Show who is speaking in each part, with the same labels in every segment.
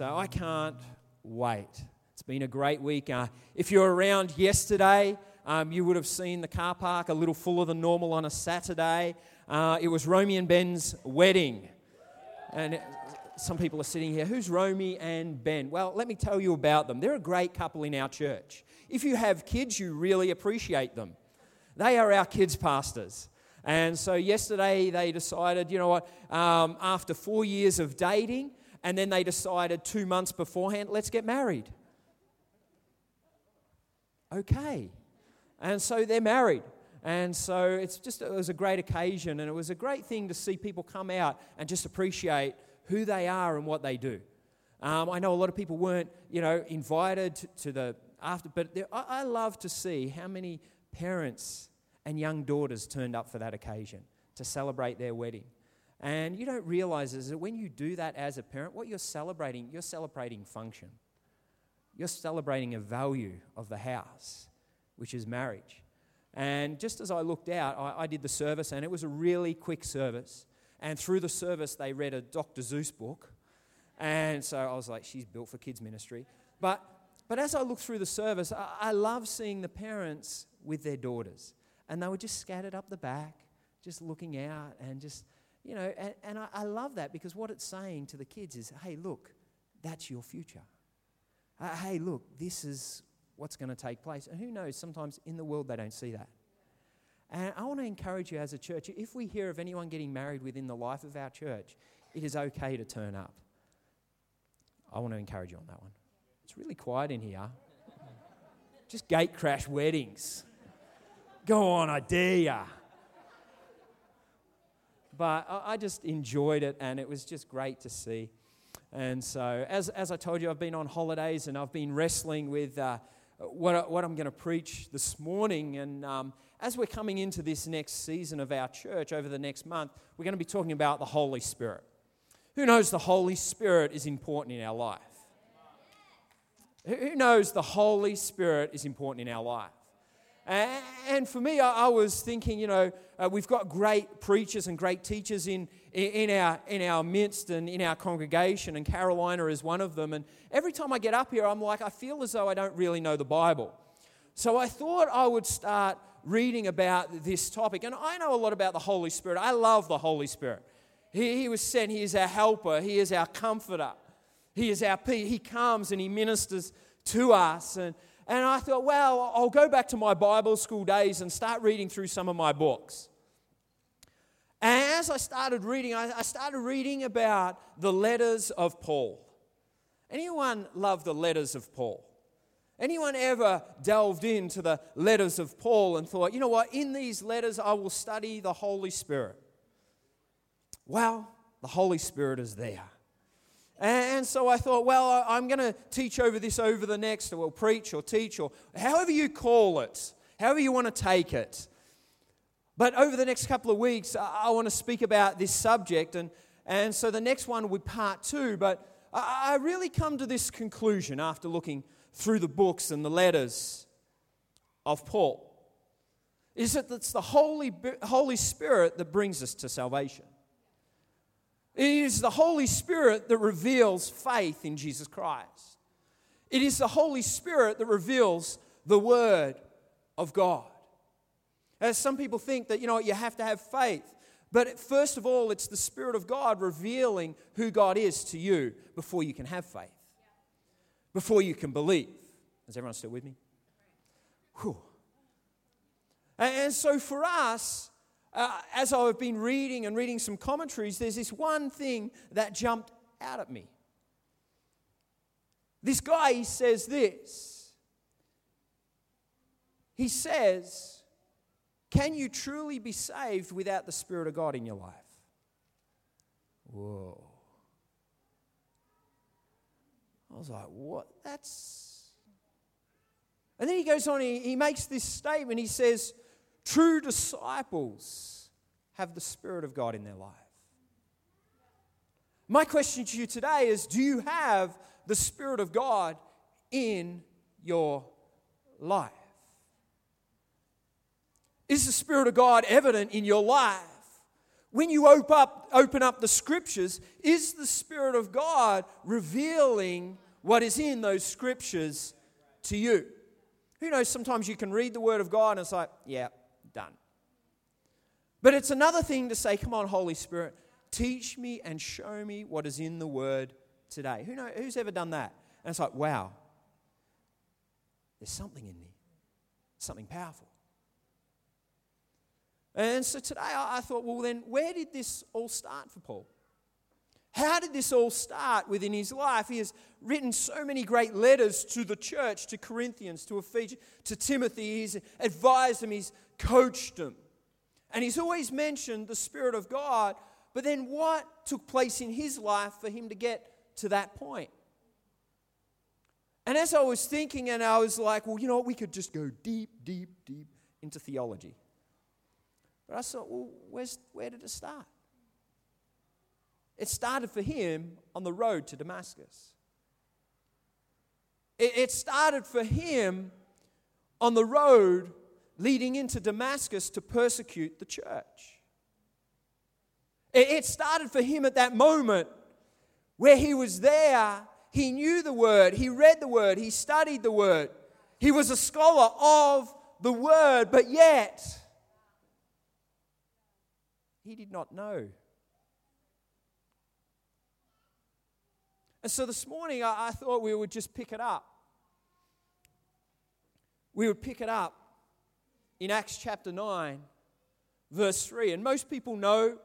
Speaker 1: so I can't wait. It's been a great week. Uh, if you're around yesterday, um, you would have seen the car park a little fuller than normal on a Saturday. Uh, it was Romy and Ben's wedding. And it, some people are sitting here. Who's Romy and Ben? Well, let me tell you about them. They're a great couple in our church. If you have kids, you really appreciate them. They are our kids' pastors. And so yesterday they decided, you know what, um, after four years of dating, and then they decided two months beforehand, let's get married. Okay. And so they're married. And so it's just, it was a great occasion, and it was a great thing to see people come out and just appreciate who they are and what they do. Um, I know a lot of people weren't, you know, invited to the after, but there, I, I love to see how many parents and young daughters turned up for that occasion to celebrate their wedding. And you don't realize is that when you do that as a parent, what you're celebrating, you're celebrating function. You're celebrating a value of the house, which is marriage. And just as I looked out, I, I did the service, and it was a really quick service. And through the service, they read a Dr. Seuss book. And so I was like, she's built for kids' ministry. But, but as I looked through the service, I, I love seeing the parents with their daughters. And they were just scattered up the back, just looking out and just, you know, and, and I, I love that because what it's saying to the kids is, hey, look, that's your future. Uh, hey, look, this is what's going to take place. And who knows, sometimes in the world they don't see that. And I want to encourage you as a church if we hear of anyone getting married within the life of our church, it is okay to turn up. I want to encourage you on that one. It's really quiet in here. Just gate crash weddings. Go on, I dare ya. But I just enjoyed it, and it was just great to see. And so, as, as I told you, I've been on holidays and I've been wrestling with uh, what, what I'm going to preach this morning. And um, as we're coming into this next season of our church over the next month, we're going to be talking about the Holy Spirit. Who knows the Holy Spirit is important in our life? Who knows the Holy Spirit is important in our life? And for me, I was thinking, you know, uh, we've got great preachers and great teachers in, in, our, in our midst and in our congregation, and Carolina is one of them. And every time I get up here, I'm like, I feel as though I don't really know the Bible. So I thought I would start reading about this topic. And I know a lot about the Holy Spirit. I love the Holy Spirit. He, he was sent, He is our helper, He is our comforter, He is our peace. He comes and He ministers to us. And, and I thought, well, I'll go back to my Bible school days and start reading through some of my books. And as I started reading, I started reading about the letters of Paul. Anyone love the letters of Paul? Anyone ever delved into the letters of Paul and thought, you know what, in these letters I will study the Holy Spirit? Well, the Holy Spirit is there. And so I thought, well, I'm going to teach over this over the next, or we'll preach or teach, or however you call it, however you want to take it. But over the next couple of weeks, I want to speak about this subject. And, and so the next one would part two. But I really come to this conclusion after looking through the books and the letters of Paul is that it's the Holy, Holy Spirit that brings us to salvation. It is the Holy Spirit that reveals faith in Jesus Christ. It is the Holy Spirit that reveals the Word of God. As some people think that, you know, you have to have faith. But first of all, it's the Spirit of God revealing who God is to you before you can have faith, before you can believe. Is everyone still with me? Whew. And so for us, uh, as I've been reading and reading some commentaries, there's this one thing that jumped out at me. This guy, says this. He says, Can you truly be saved without the Spirit of God in your life? Whoa. I was like, What? That's. And then he goes on, he, he makes this statement. He says, True disciples have the Spirit of God in their life. My question to you today is Do you have the Spirit of God in your life? Is the Spirit of God evident in your life when you open up, open up the scriptures, is the Spirit of God revealing what is in those scriptures to you? Who knows, sometimes you can read the Word of God and it's like, yeah, done. But it's another thing to say, come on, Holy Spirit, teach me and show me what is in the Word today. Who knows, who's ever done that? And it's like, wow, there's something in me, something powerful. And so today I thought, well, then where did this all start for Paul? How did this all start within his life? He has written so many great letters to the church, to Corinthians, to Ephesians, to Timothy. He's advised them, he's coached him. And he's always mentioned the Spirit of God. But then what took place in his life for him to get to that point? And as I was thinking, and I was like, well, you know what, we could just go deep, deep, deep into theology. But I thought, well, where did it start? It started for him on the road to Damascus. It, it started for him on the road leading into Damascus to persecute the church. It, started for him at that moment where he was there. He knew the word, he read the word, he studied the word. He was a scholar of the word, but yet he did not know. And so this morning, I thought we would just pick it up. We would pick it up in Acts chapter 9, verse 3. And most people know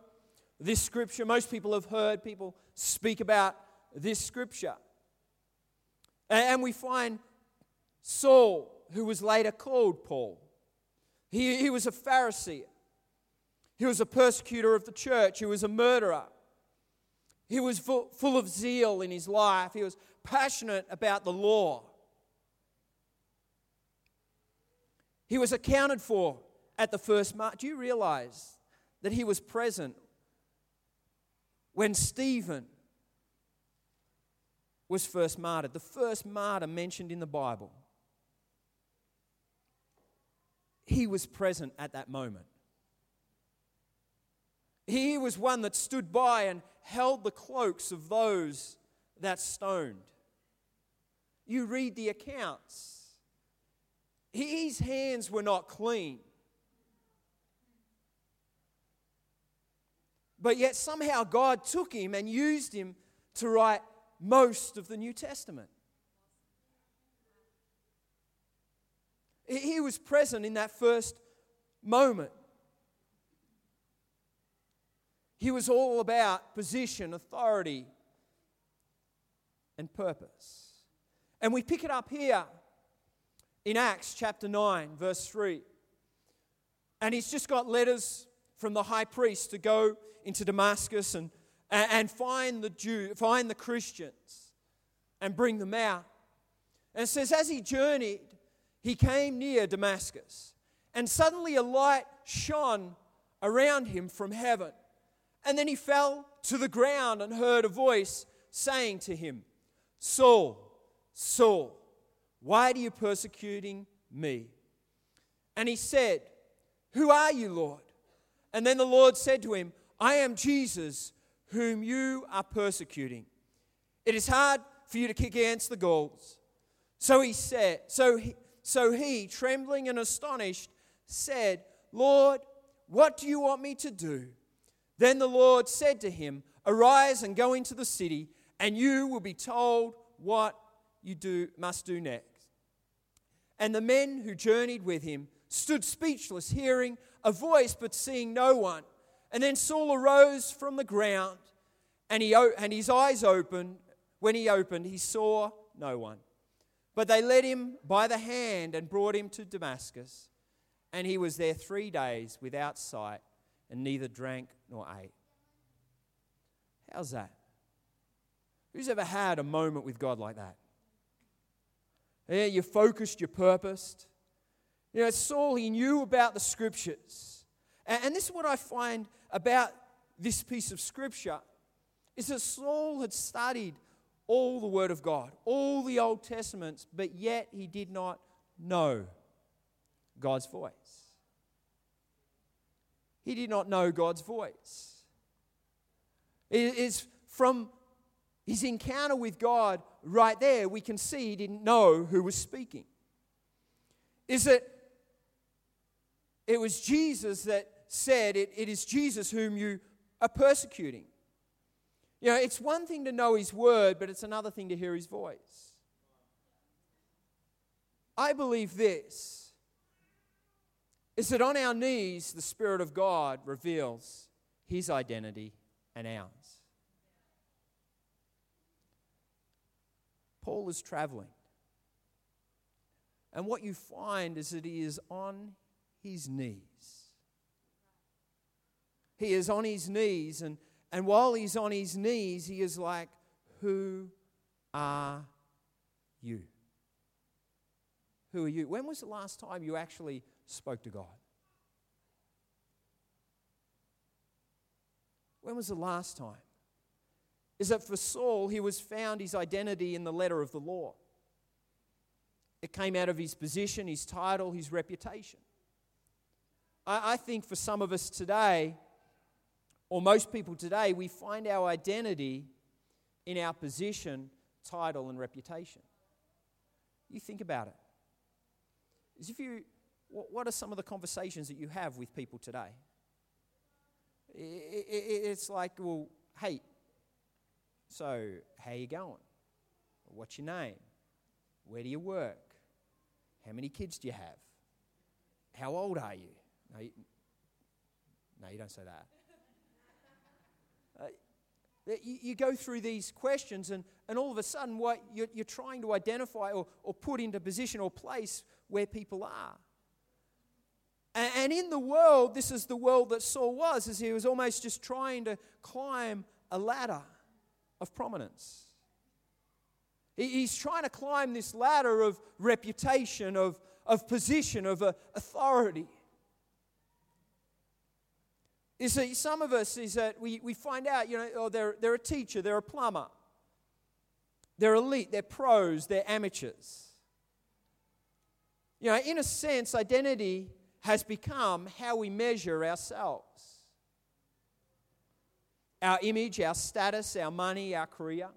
Speaker 1: this scripture, most people have heard people speak about this scripture. And we find Saul, who was later called Paul. He, he was a Pharisee. He was a persecutor of the church. He was a murderer. He was full, full of zeal in his life. He was passionate about the law. He was accounted for at the first march. Do you realize that he was present when Stephen was first martyred? The first martyr mentioned in the Bible. He was present at that moment. He was one that stood by and held the cloaks of those that stoned. You read the accounts. His hands were not clean. But yet somehow God took him and used him to write most of the New Testament. He was present in that first moment. He was all about position, authority, and purpose. And we pick it up here in Acts chapter 9, verse 3. And he's just got letters from the high priest to go into Damascus and, and find the Jew, find the Christians and bring them out. And it says, as he journeyed, he came near Damascus, and suddenly a light shone around him from heaven. And then he fell to the ground and heard a voice saying to him, Saul, Saul, why are you persecuting me? And he said, Who are you, Lord? And then the Lord said to him, I am Jesus, whom you are persecuting. It is hard for you to kick against the goals. So he said, so he, so he, trembling and astonished, said, Lord, what do you want me to do? Then the Lord said to him, Arise and go into the city, and you will be told what you do, must do next. And the men who journeyed with him stood speechless, hearing a voice but seeing no one. And then Saul arose from the ground, and, he, and his eyes opened. When he opened, he saw no one. But they led him by the hand and brought him to Damascus. And he was there three days without sight and neither drank nor ate. How's that? Who's ever had a moment with God like that? Yeah, you're focused, you're purposed. You know, Saul, he knew about the scriptures. And this is what I find about this piece of scripture is that Saul had studied all the Word of God, all the Old Testaments, but yet he did not know God's voice. He did not know God's voice. It is from his encounter with God right there, we can see he didn't know who was speaking. Is it it was Jesus that said, it, it is Jesus whom you are persecuting. You know, it's one thing to know his word, but it's another thing to hear his voice. I believe this is that on our knees, the Spirit of God reveals his identity and ours. Paul is traveling. And what you find is that he is on his knees. He is on his knees, and, and while he's on his knees, he is like, Who are you? Who are you? When was the last time you actually spoke to God? When was the last time? Is that for Saul, he was found his identity in the letter of the law. It came out of his position, his title, his reputation. I, I think for some of us today, or most people today, we find our identity in our position, title, and reputation. You think about it. As if you, what are some of the conversations that you have with people today? It's like, well, hey, so how you going? What's your name? Where do you work? How many kids do you have? How old are you? No, you, no, you don't say that. Uh, you, you, go through these questions, and, and all of a sudden, what you're, you're trying to identify or, or put into position or place where people are. And, and in the world, this is the world that Saul was, as he was almost just trying to climb a ladder of prominence. He's trying to climb this ladder of reputation, of, of position, of uh, authority You see, some of us is that we, we find out, you know, oh, they're, they're a teacher, they're a plumber, they're elite, they're pros, they're amateurs. You know, in a sense, identity has become how we measure ourselves. Our image, our status, our money, our career,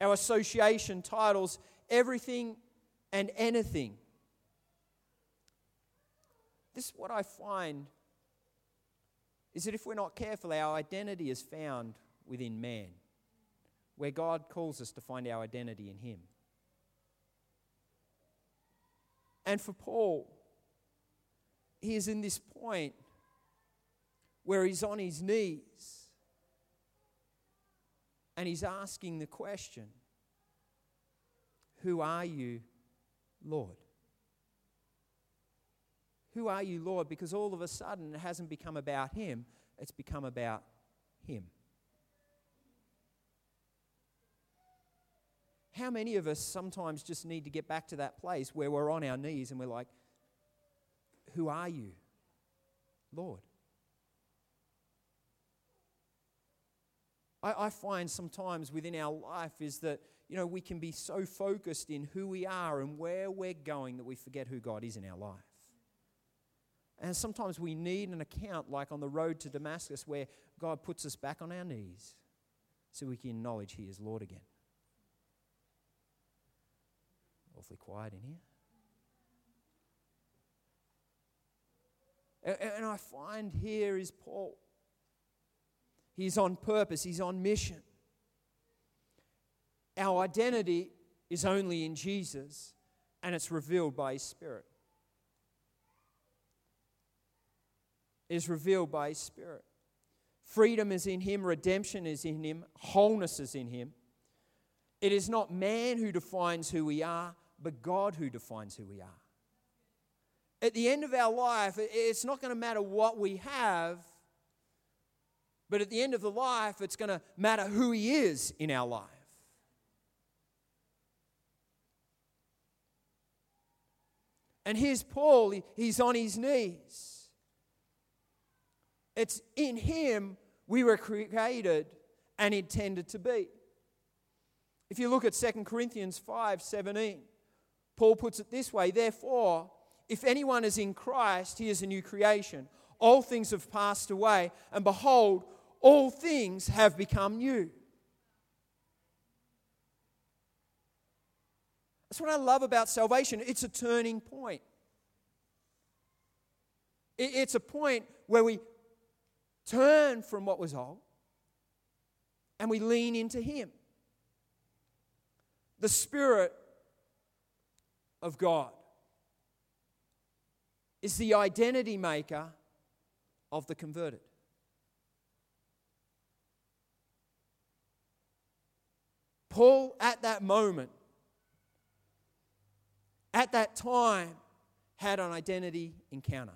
Speaker 1: our association, titles, everything and anything. This is what I find is that if we're not careful, our identity is found within man, where God calls us to find our identity in Him. And for Paul, he is in this point where he's on his knees and he's asking the question Who are you, Lord? Who are you, Lord? Because all of a sudden it hasn't become about him, it's become about him. How many of us sometimes just need to get back to that place where we're on our knees and we're like, Who are you, Lord? I, I find sometimes within our life is that, you know, we can be so focused in who we are and where we're going that we forget who God is in our life. And sometimes we need an account, like on the road to Damascus, where God puts us back on our knees so we can acknowledge He is Lord again. Awfully quiet in here. And I find here is Paul. He's on purpose, he's on mission. Our identity is only in Jesus, and it's revealed by His Spirit. is revealed by His Spirit. Freedom is in Him, redemption is in Him, wholeness is in Him. It is not man who defines who we are, but God who defines who we are. At the end of our life, it's not going to matter what we have, but at the end of the life, it's going to matter who He is in our life. And here's Paul, he's on his knees. It's in Him we were created and intended to be. If you look at 2 Corinthians 5 17, Paul puts it this way Therefore, if anyone is in Christ, he is a new creation. All things have passed away, and behold, all things have become new. That's what I love about salvation. It's a turning point. It's a point where we turn from what was old and we lean into Him. The Spirit of God is the identity maker of the converted. Paul, at that moment, at that time, had an identity encounter.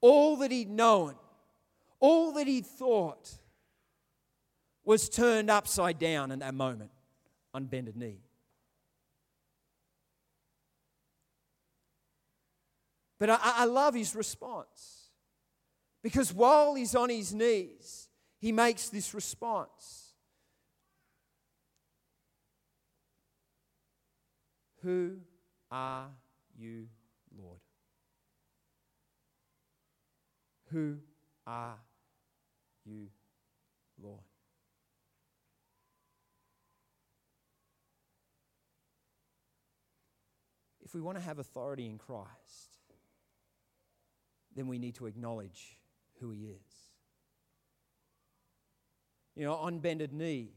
Speaker 1: All that he'd known, all that he'd thought, was turned upside down in that moment on bended knee. But I, I, love his response because while he's on his knees, he makes this response Who are you, Lord? Who are you, Lord? If we want to have authority in Christ, then we need to acknowledge who He is. You know, on bended knee,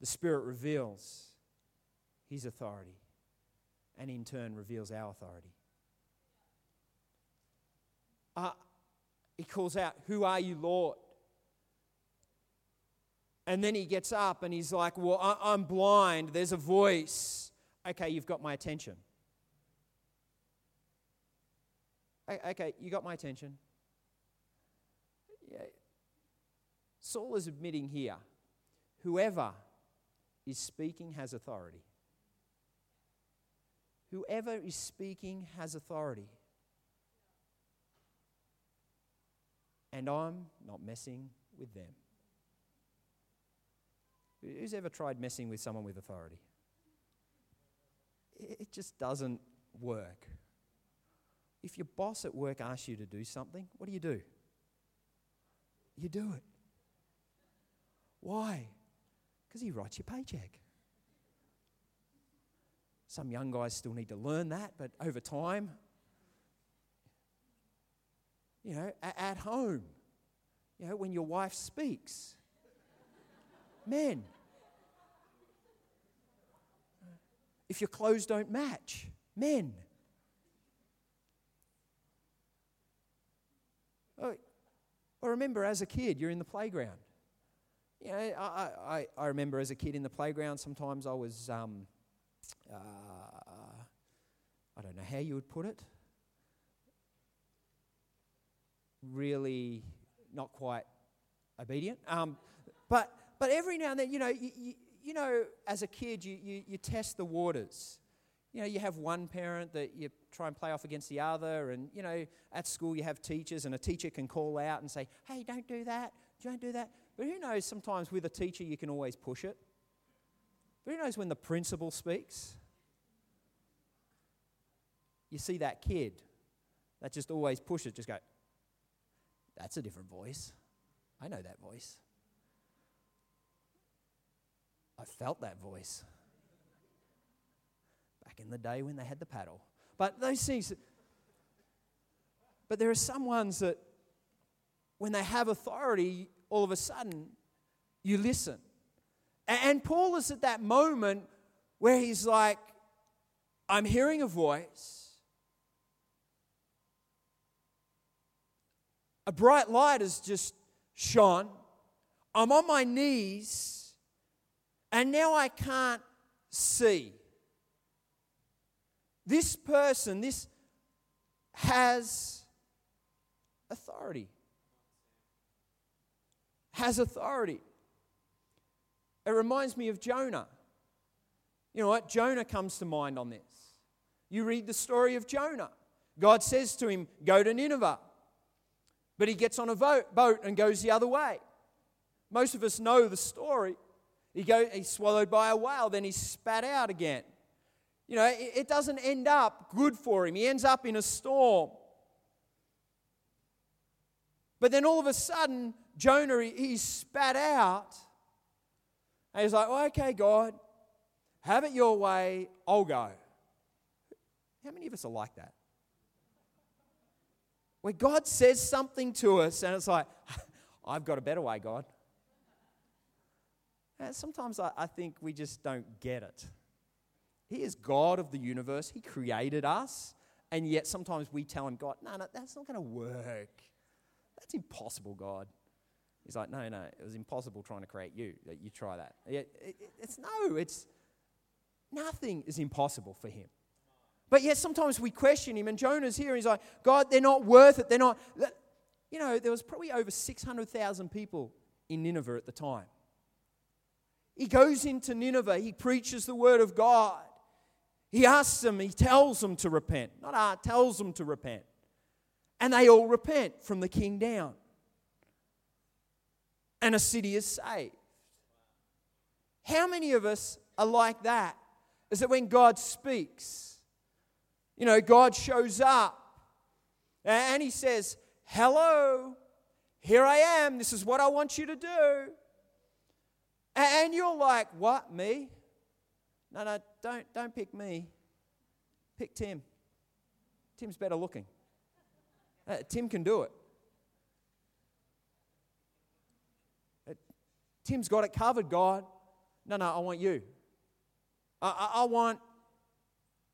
Speaker 1: the Spirit reveals his authority and in turn reveals our authority. Uh, he calls out, Who are you, Lord? And then he gets up and he's like, Well, I- I'm blind. There's a voice. Okay, you've got my attention. Okay, you got my attention. Yeah. Saul is admitting here whoever is speaking has authority. Whoever is speaking has authority. And I'm not messing with them. Who's ever tried messing with someone with authority? It just doesn't work. If your boss at work asks you to do something, what do you do? You do it. Why? Because he writes your paycheck. Some young guys still need to learn that, but over time, you know, at home, you know, when your wife speaks, men, if your clothes don't match, men. Oh, I remember as a kid, you're in the playground. You know, I, I, I remember as a kid in the playground, sometimes I was. Um, uh, I don't know how you would put it, really not quite obedient. Um, but, but every now and then, you know, you, you, you know, as a kid, you, you, you test the waters. You know, you have one parent that you try and play off against the other, and you know, at school you have teachers, and a teacher can call out and say, "Hey, don't do that, don't do that." But who knows? Sometimes with a teacher you can always push it. But who knows when the principal speaks? You see that kid that just always pushes, just go, that's a different voice. I know that voice. I felt that voice back in the day when they had the paddle. But those things, but there are some ones that when they have authority, all of a sudden you listen. And Paul is at that moment where he's like, I'm hearing a voice. A bright light has just shone. I'm on my knees, and now I can't see. This person, this has authority. Has authority. It reminds me of Jonah. You know what? Jonah comes to mind on this. You read the story of Jonah. God says to him, Go to Nineveh. But he gets on a boat and goes the other way. Most of us know the story. He go, he's swallowed by a whale, then he's spat out again. You know, it, it doesn't end up good for him. He ends up in a storm. But then all of a sudden, Jonah, he, he spat out. And he's like, well, okay, God, have it your way, I'll go. How many of us are like that? Where God says something to us and it's like, I've got a better way, God. And sometimes I, I think we just don't get it. He is God of the universe, He created us, and yet sometimes we tell Him, God, no, no, that's not going to work. That's impossible, God. He's like, no, no, it was impossible trying to create you. You try that. It, it, it's no, it's nothing is impossible for him. But yet sometimes we question him, and Jonah's here, and he's like, God, they're not worth it. They're not. You know, there was probably over 600,000 people in Nineveh at the time. He goes into Nineveh, he preaches the word of God. He asks them, he tells them to repent. Not ah, tells them to repent. And they all repent from the king down. And a city is saved. How many of us are like that? Is that when God speaks, you know, God shows up and he says, Hello, here I am. This is what I want you to do. And you're like, What, me? No, no, don't, don't pick me. Pick Tim. Tim's better looking. Uh, Tim can do it. Tim's got it covered, God. No, no, I want you. I, I, I want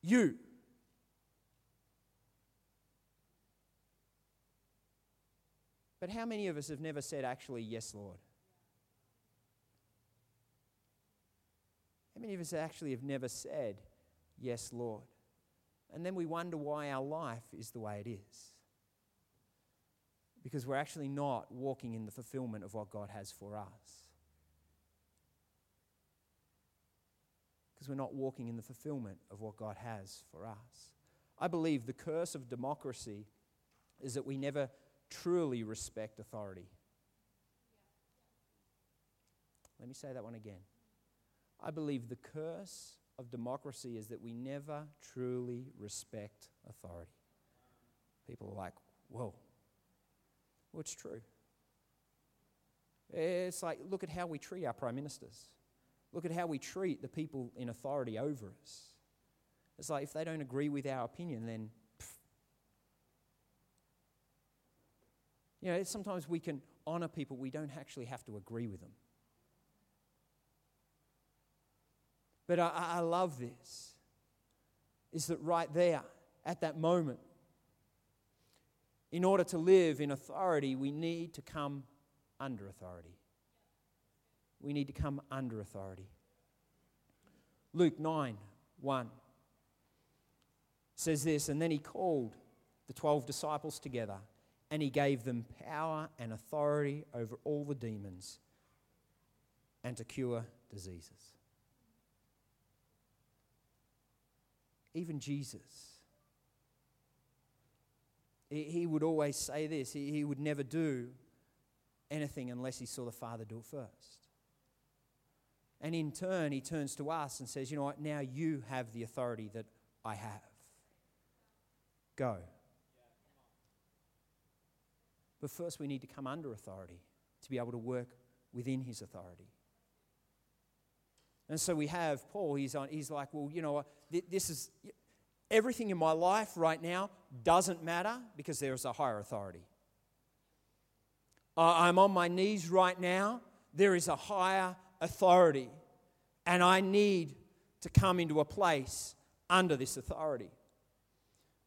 Speaker 1: you. But how many of us have never said, actually, yes, Lord? How many of us actually have never said, yes, Lord? And then we wonder why our life is the way it is because we're actually not walking in the fulfillment of what God has for us. Because we're not walking in the fulfillment of what God has for us. I believe the curse of democracy is that we never truly respect authority. Let me say that one again. I believe the curse of democracy is that we never truly respect authority. People are like, whoa, well, it's true. It's like, look at how we treat our prime ministers. Look at how we treat the people in authority over us. It's like if they don't agree with our opinion, then. Pff. You know, sometimes we can honor people, we don't actually have to agree with them. But I, I love this is that right there, at that moment, in order to live in authority, we need to come under authority. We need to come under authority. Luke 9 1 says this, and then he called the 12 disciples together and he gave them power and authority over all the demons and to cure diseases. Even Jesus he would always say this he would never do anything unless he saw the Father do it first. And in turn, he turns to us and says, You know what? Now you have the authority that I have. Go. But first, we need to come under authority to be able to work within his authority. And so we have Paul, he's, on, he's like, Well, you know? This is everything in my life right now doesn't matter because there is a higher authority. I'm on my knees right now. There is a higher authority. And I need to come into a place under this authority.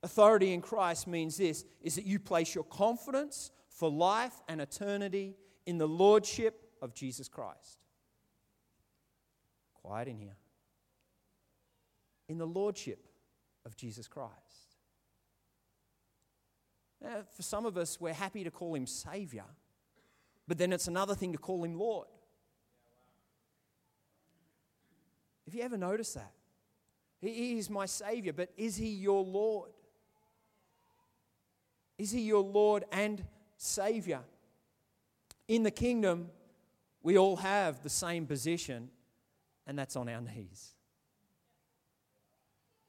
Speaker 1: Authority in Christ means this is that you place your confidence for life and eternity in the lordship of Jesus Christ. Quiet in here. In the lordship of Jesus Christ. Now, for some of us, we're happy to call him Savior, but then it's another thing to call him Lord. Have you ever noticed that? He is my Savior, but is He your Lord? Is He your Lord and Savior? In the kingdom, we all have the same position, and that's on our knees.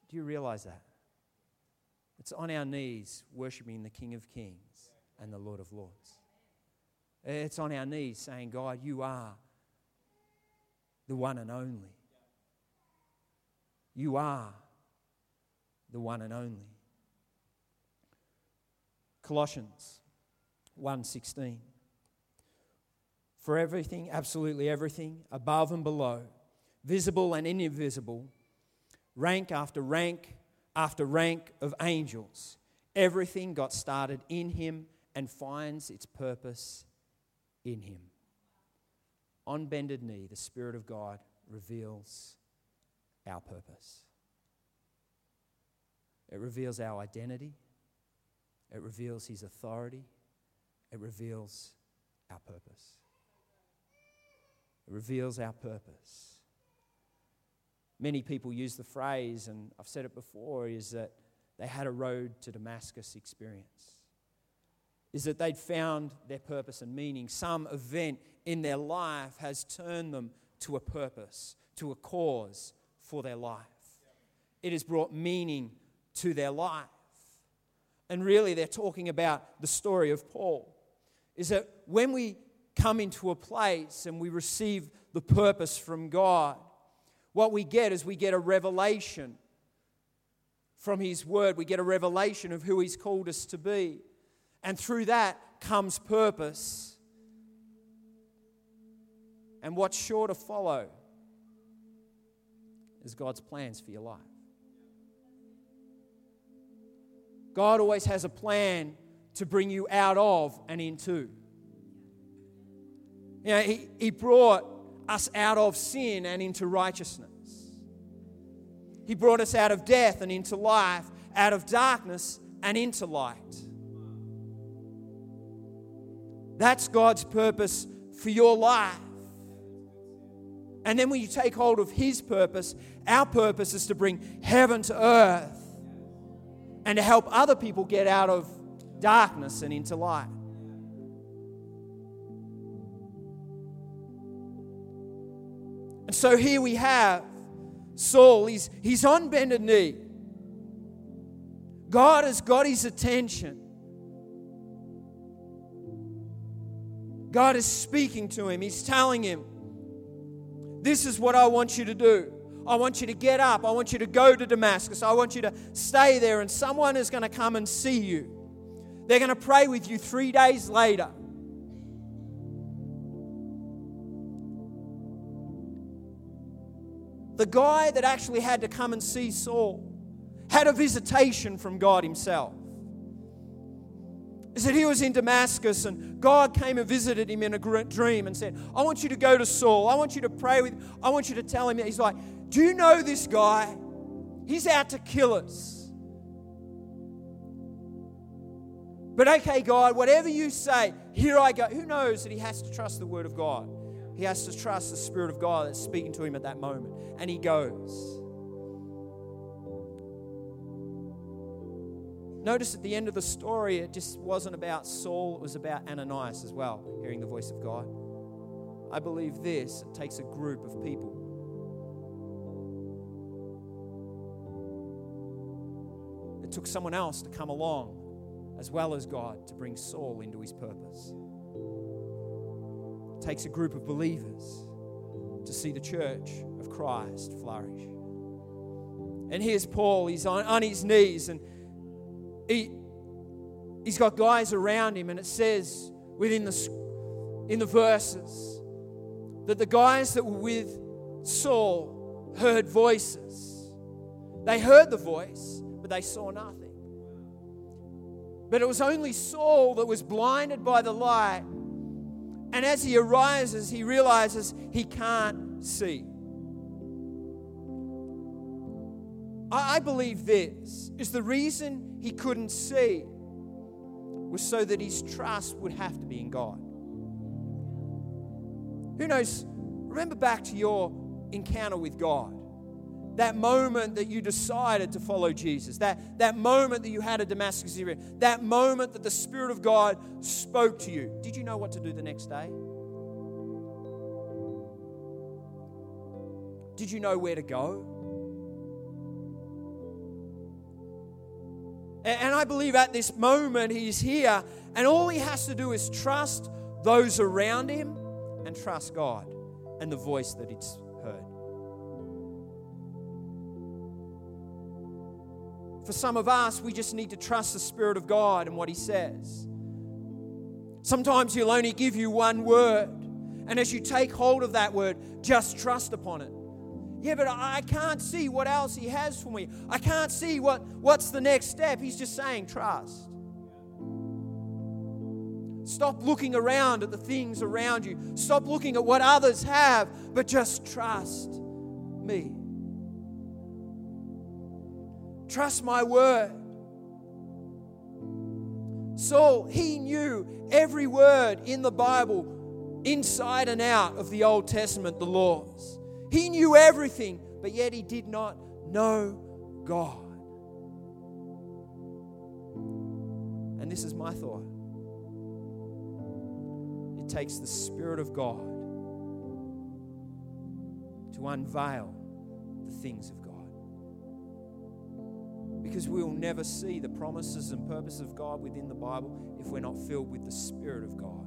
Speaker 1: Do you realize that? It's on our knees worshiping the King of Kings and the Lord of Lords. It's on our knees saying, God, you are the one and only. You are the one and only. Colossians 1:16 For everything absolutely everything above and below visible and invisible rank after rank after rank of angels everything got started in him and finds its purpose in him on bended knee the spirit of God reveals our purpose it reveals our identity it reveals His authority. It reveals our purpose. It reveals our purpose. Many people use the phrase, and I've said it before, is that they had a road to Damascus experience. Is that they'd found their purpose and meaning. Some event in their life has turned them to a purpose, to a cause for their life. It has brought meaning to their life. And really, they're talking about the story of Paul. Is that when we come into a place and we receive the purpose from God, what we get is we get a revelation from His Word. We get a revelation of who He's called us to be. And through that comes purpose. And what's sure to follow is God's plans for your life. God always has a plan to bring you out of and into. You know, he, he brought us out of sin and into righteousness. He brought us out of death and into life, out of darkness and into light. That's God's purpose for your life. And then when you take hold of His purpose, our purpose is to bring heaven to earth and to help other people get out of darkness and into light. And so here we have Saul. He's, he's on bended knee. God has got his attention. God is speaking to him. He's telling him, This is what I want you to do. I want you to get up. I want you to go to Damascus. I want you to stay there, and someone is going to come and see you. They're going to pray with you three days later. The guy that actually had to come and see Saul had a visitation from God Himself is that he was in Damascus and God came and visited him in a dream and said, I want you to go to Saul. I want you to pray with, I want you to tell him. He's like, Do you know this guy? He's out to kill us. But okay, God, whatever you say, here I go. Who knows that he has to trust the word of God? He has to trust the Spirit of God that's speaking to him at that moment. And he goes. Notice at the end of the story, it just wasn't about Saul, it was about Ananias as well, hearing the voice of God. I believe this it takes a group of people. It took someone else to come along as well as God to bring Saul into his purpose. It takes a group of believers to see the church of Christ flourish. And here's Paul, he's on, on his knees and he, he's got guys around him, and it says within the, in the verses that the guys that were with Saul heard voices. They heard the voice, but they saw nothing. But it was only Saul that was blinded by the light. And as he arises, he realizes he can't see. I believe this is the reason he couldn't see was so that his trust would have to be in God. Who knows? Remember back to your encounter with God. That moment that you decided to follow Jesus, that, that moment that you had a Damascus experience, that moment that the Spirit of God spoke to you. Did you know what to do the next day? Did you know where to go? And I believe at this moment he's here, and all he has to do is trust those around him and trust God and the voice that he's heard. For some of us, we just need to trust the Spirit of God and what He says. Sometimes He'll only give you one word, and as you take hold of that word, just trust upon it. Yeah, but I can't see what else He has for me. I can't see what, what's the next step. He's just saying, trust. Stop looking around at the things around you. Stop looking at what others have, but just trust me. Trust my word. Saul, he knew every word in the Bible, inside and out of the Old Testament, the laws. He knew everything, but yet he did not know God. And this is my thought it takes the Spirit of God to unveil the things of God. Because we will never see the promises and purposes of God within the Bible if we're not filled with the Spirit of God.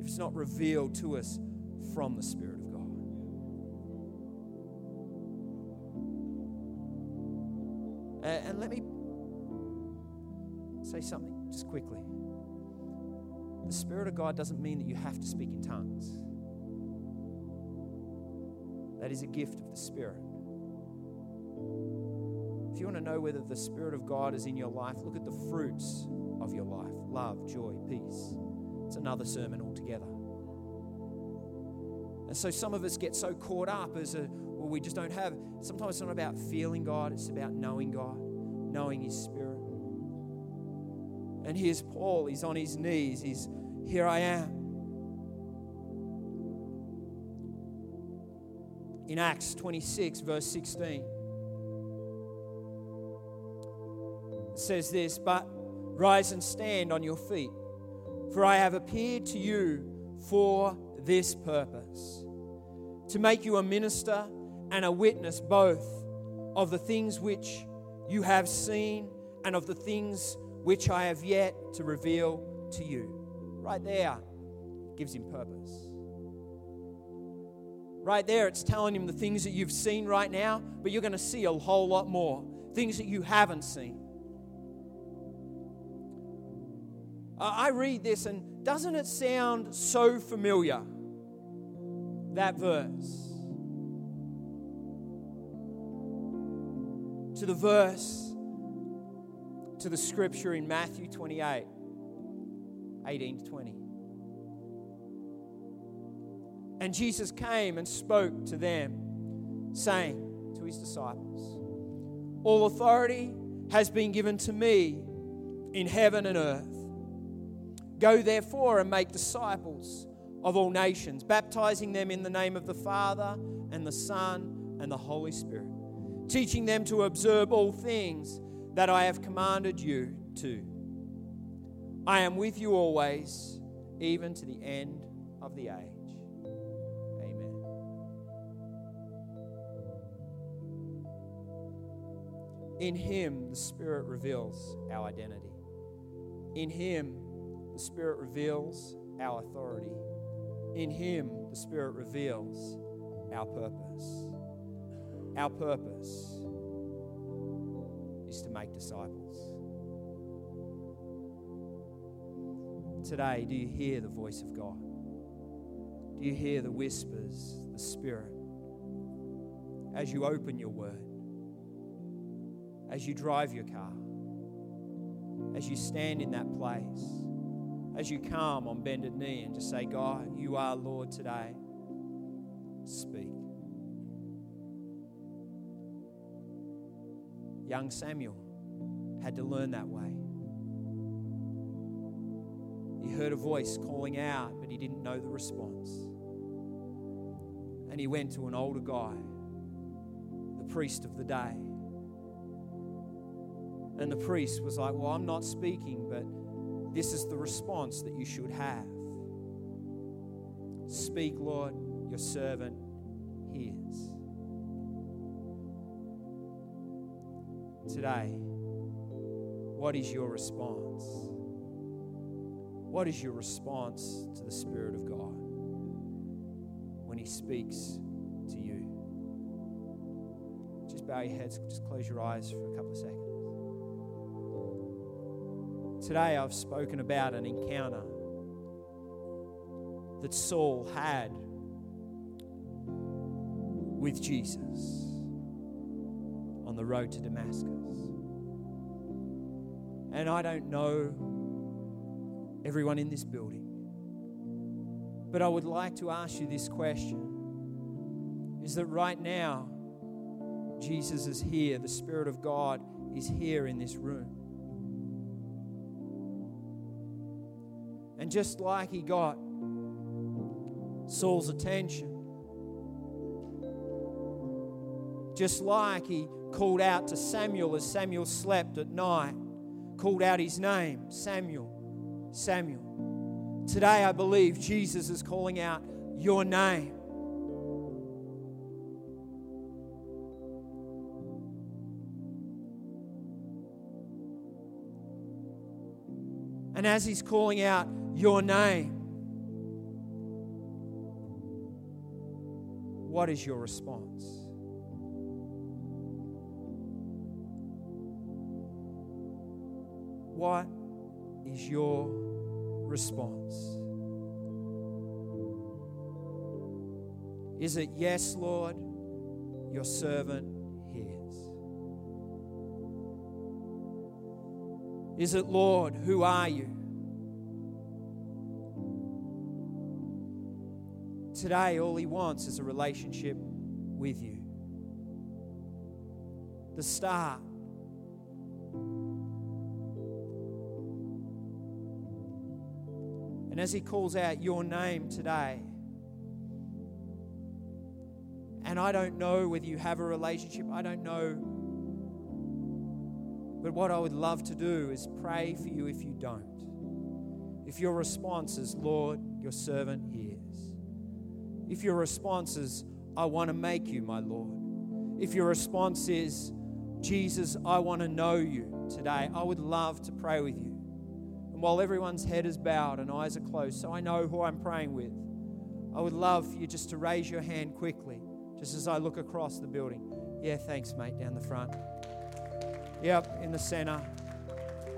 Speaker 1: If it's not revealed to us from the Spirit of God. And, let me say something just quickly. The Spirit of God doesn't mean that you have to speak in tongues. That is a gift of the Spirit. If you want to know whether the Spirit of God is in your life, look at the fruits of your life love, joy, peace. It's another sermon altogether. And so some of us get so caught up as a, well, we just don't have, sometimes it's not about feeling God, it's about knowing God, knowing His Spirit. And here's Paul, he's on his knees, he's, here I am. In Acts 26, verse 16. says this, but rise and stand on your feet, for I have appeared to you for this purpose to make you a minister and a witness both of the things which you have seen and of the things which I have yet to reveal to you. Right there gives him purpose. Right there, it's telling him the things that you've seen right now, but you're going to see a whole lot more. Things that you haven't seen. I read this, and doesn't it sound so familiar? That verse. To the verse, to the scripture in Matthew 28 18 to 20. And Jesus came and spoke to them, saying to his disciples, All authority has been given to me in heaven and earth. Go therefore and make disciples of all nations, baptizing them in the name of the Father and the Son and the Holy Spirit, teaching them to observe all things that I have commanded you to. I am with you always, even to the end of the age. Amen. In Him, the Spirit reveals our identity. In Him, the Spirit reveals our authority. In Him, the Spirit reveals our purpose. Our purpose is to make disciples. Today, do you hear the voice of God? Do you hear the whispers, the Spirit? As you open your word, as you drive your car, as you stand in that place as you come on bended knee and just say, God, you are Lord today. Speak. Young Samuel had to learn that way. He heard a voice calling out, but he didn't know the response. And he went to an older guy, the priest of the day. And the priest was like, Well, I'm not speaking, but this is the response that you should have. Speak, Lord, your servant hears. Today, what is your response? What is your response to the Spirit of God when He speaks to you? Just bow your heads, just close your eyes for a couple of seconds. Today I've spoken about an encounter that Saul had with Jesus on the road to Damascus. And I don't know everyone in this building, but I would like to ask you this question is that right now, Jesus is here, the Spirit of God is here in this room. Just like he got Saul's attention, just like he called out to Samuel as Samuel slept at night, called out his name, Samuel, Samuel. Today, I believe Jesus is calling out your name. And as he's calling out your name, what is your response? What is your response? Is it, Yes, Lord, your servant hears? Is it, Lord, who are you? Today, all he wants is a relationship with you. The start. And as he calls out your name today, and I don't know whether you have a relationship, I don't know but what I would love to do is pray for you if you don't. If your response is, Lord, your servant hears. If your response is, I want to make you my Lord. If your response is, Jesus, I want to know you today, I would love to pray with you. And while everyone's head is bowed and eyes are closed, so I know who I'm praying with, I would love for you just to raise your hand quickly, just as I look across the building. Yeah, thanks, mate, down the front. Yep, in the center.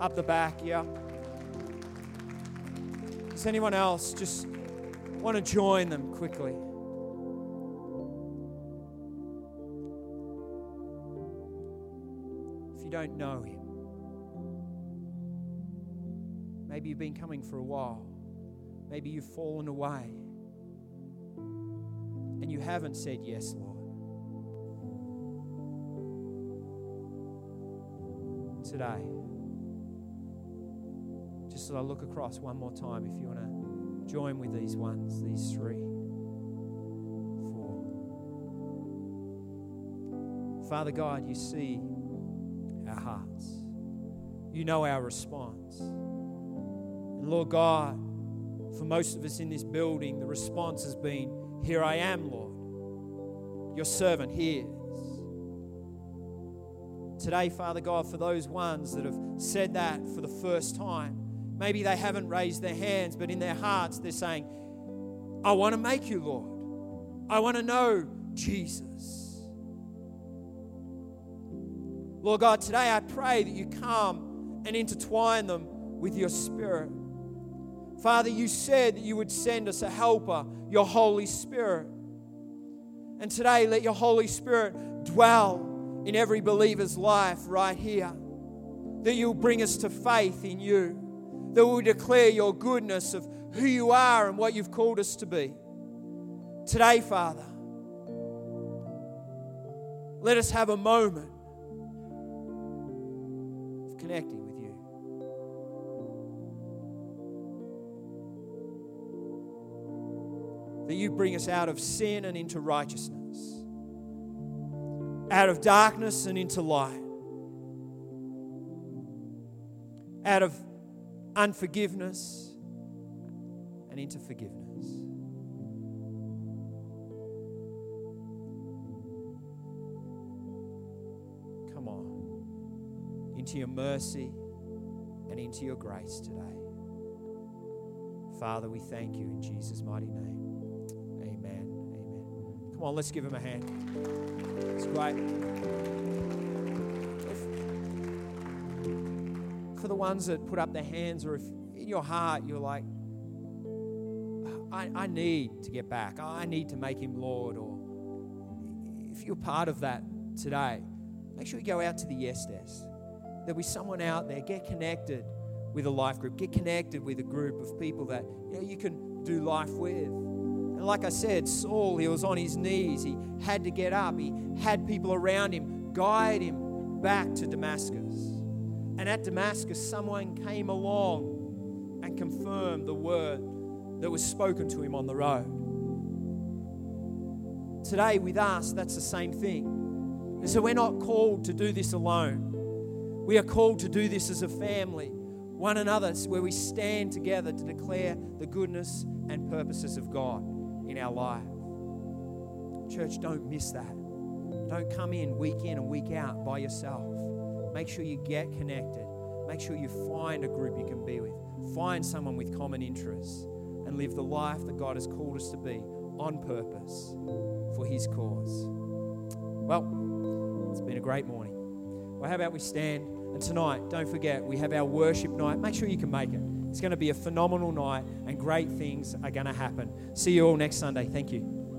Speaker 1: Up the back, yep. Does anyone else just want to join them quickly? If you don't know him, maybe you've been coming for a while, maybe you've fallen away, and you haven't said yes, Lord. today. Just as I look across one more time, if you want to join with these ones, these three, four. Father God, you see our hearts, you know our response. And Lord God, for most of us in this building, the response has been, Here I am, Lord. Your servant hears today, Father God, for those ones that have said that for the first time. Maybe they haven't raised their hands, but in their hearts they're saying, I want to make you Lord. I want to know Jesus. Lord God, today I pray that you come and intertwine them with your Spirit. Father, you said that you would send us a helper, your Holy Spirit. And today, let your Holy Spirit dwell in every believer's life right here. That you'll bring us to faith in you. That we'll declare your goodness of who you are and what you've called us to be. Today, Father, let us have a moment of connecting with you. That you bring us out of sin and into righteousness out of darkness and into light, out of unforgiveness and into forgiveness. Come on, into your mercy and into your grace today. Father, we thank you in Jesus' mighty name. Amen. Amen. Come on, let's give him a hand. It's great. For the ones that put up their hands, or if in your heart you're like, I, I need to get back, I need to make him Lord, or if you're part of that today, make sure you go out to the Yes Desk. There'll be someone out there. Get connected with a life group. Get connected with a group of people that you, know, you can do life with. And like I said, Saul, he was on his knees. He had to get up. He had people around him guide him back to Damascus. And at Damascus, someone came along and confirmed the word that was spoken to him on the road. Today, with us, that's the same thing. And so we're not called to do this alone. We are called to do this as a family, one another, where we stand together to declare the goodness and purposes of God in our life. Church, don't miss that. Don't come in week in and week out by yourself. Make sure you get connected. Make sure you find a group you can be with. Find someone with common interests and live the life that God has called us to be on purpose for His cause. Well, it's been a great morning. Well, how about we stand? And tonight, don't forget, we have our worship night. Make sure you can make it. It's going to be a phenomenal night, and great things are going to happen. See you all next Sunday. Thank you.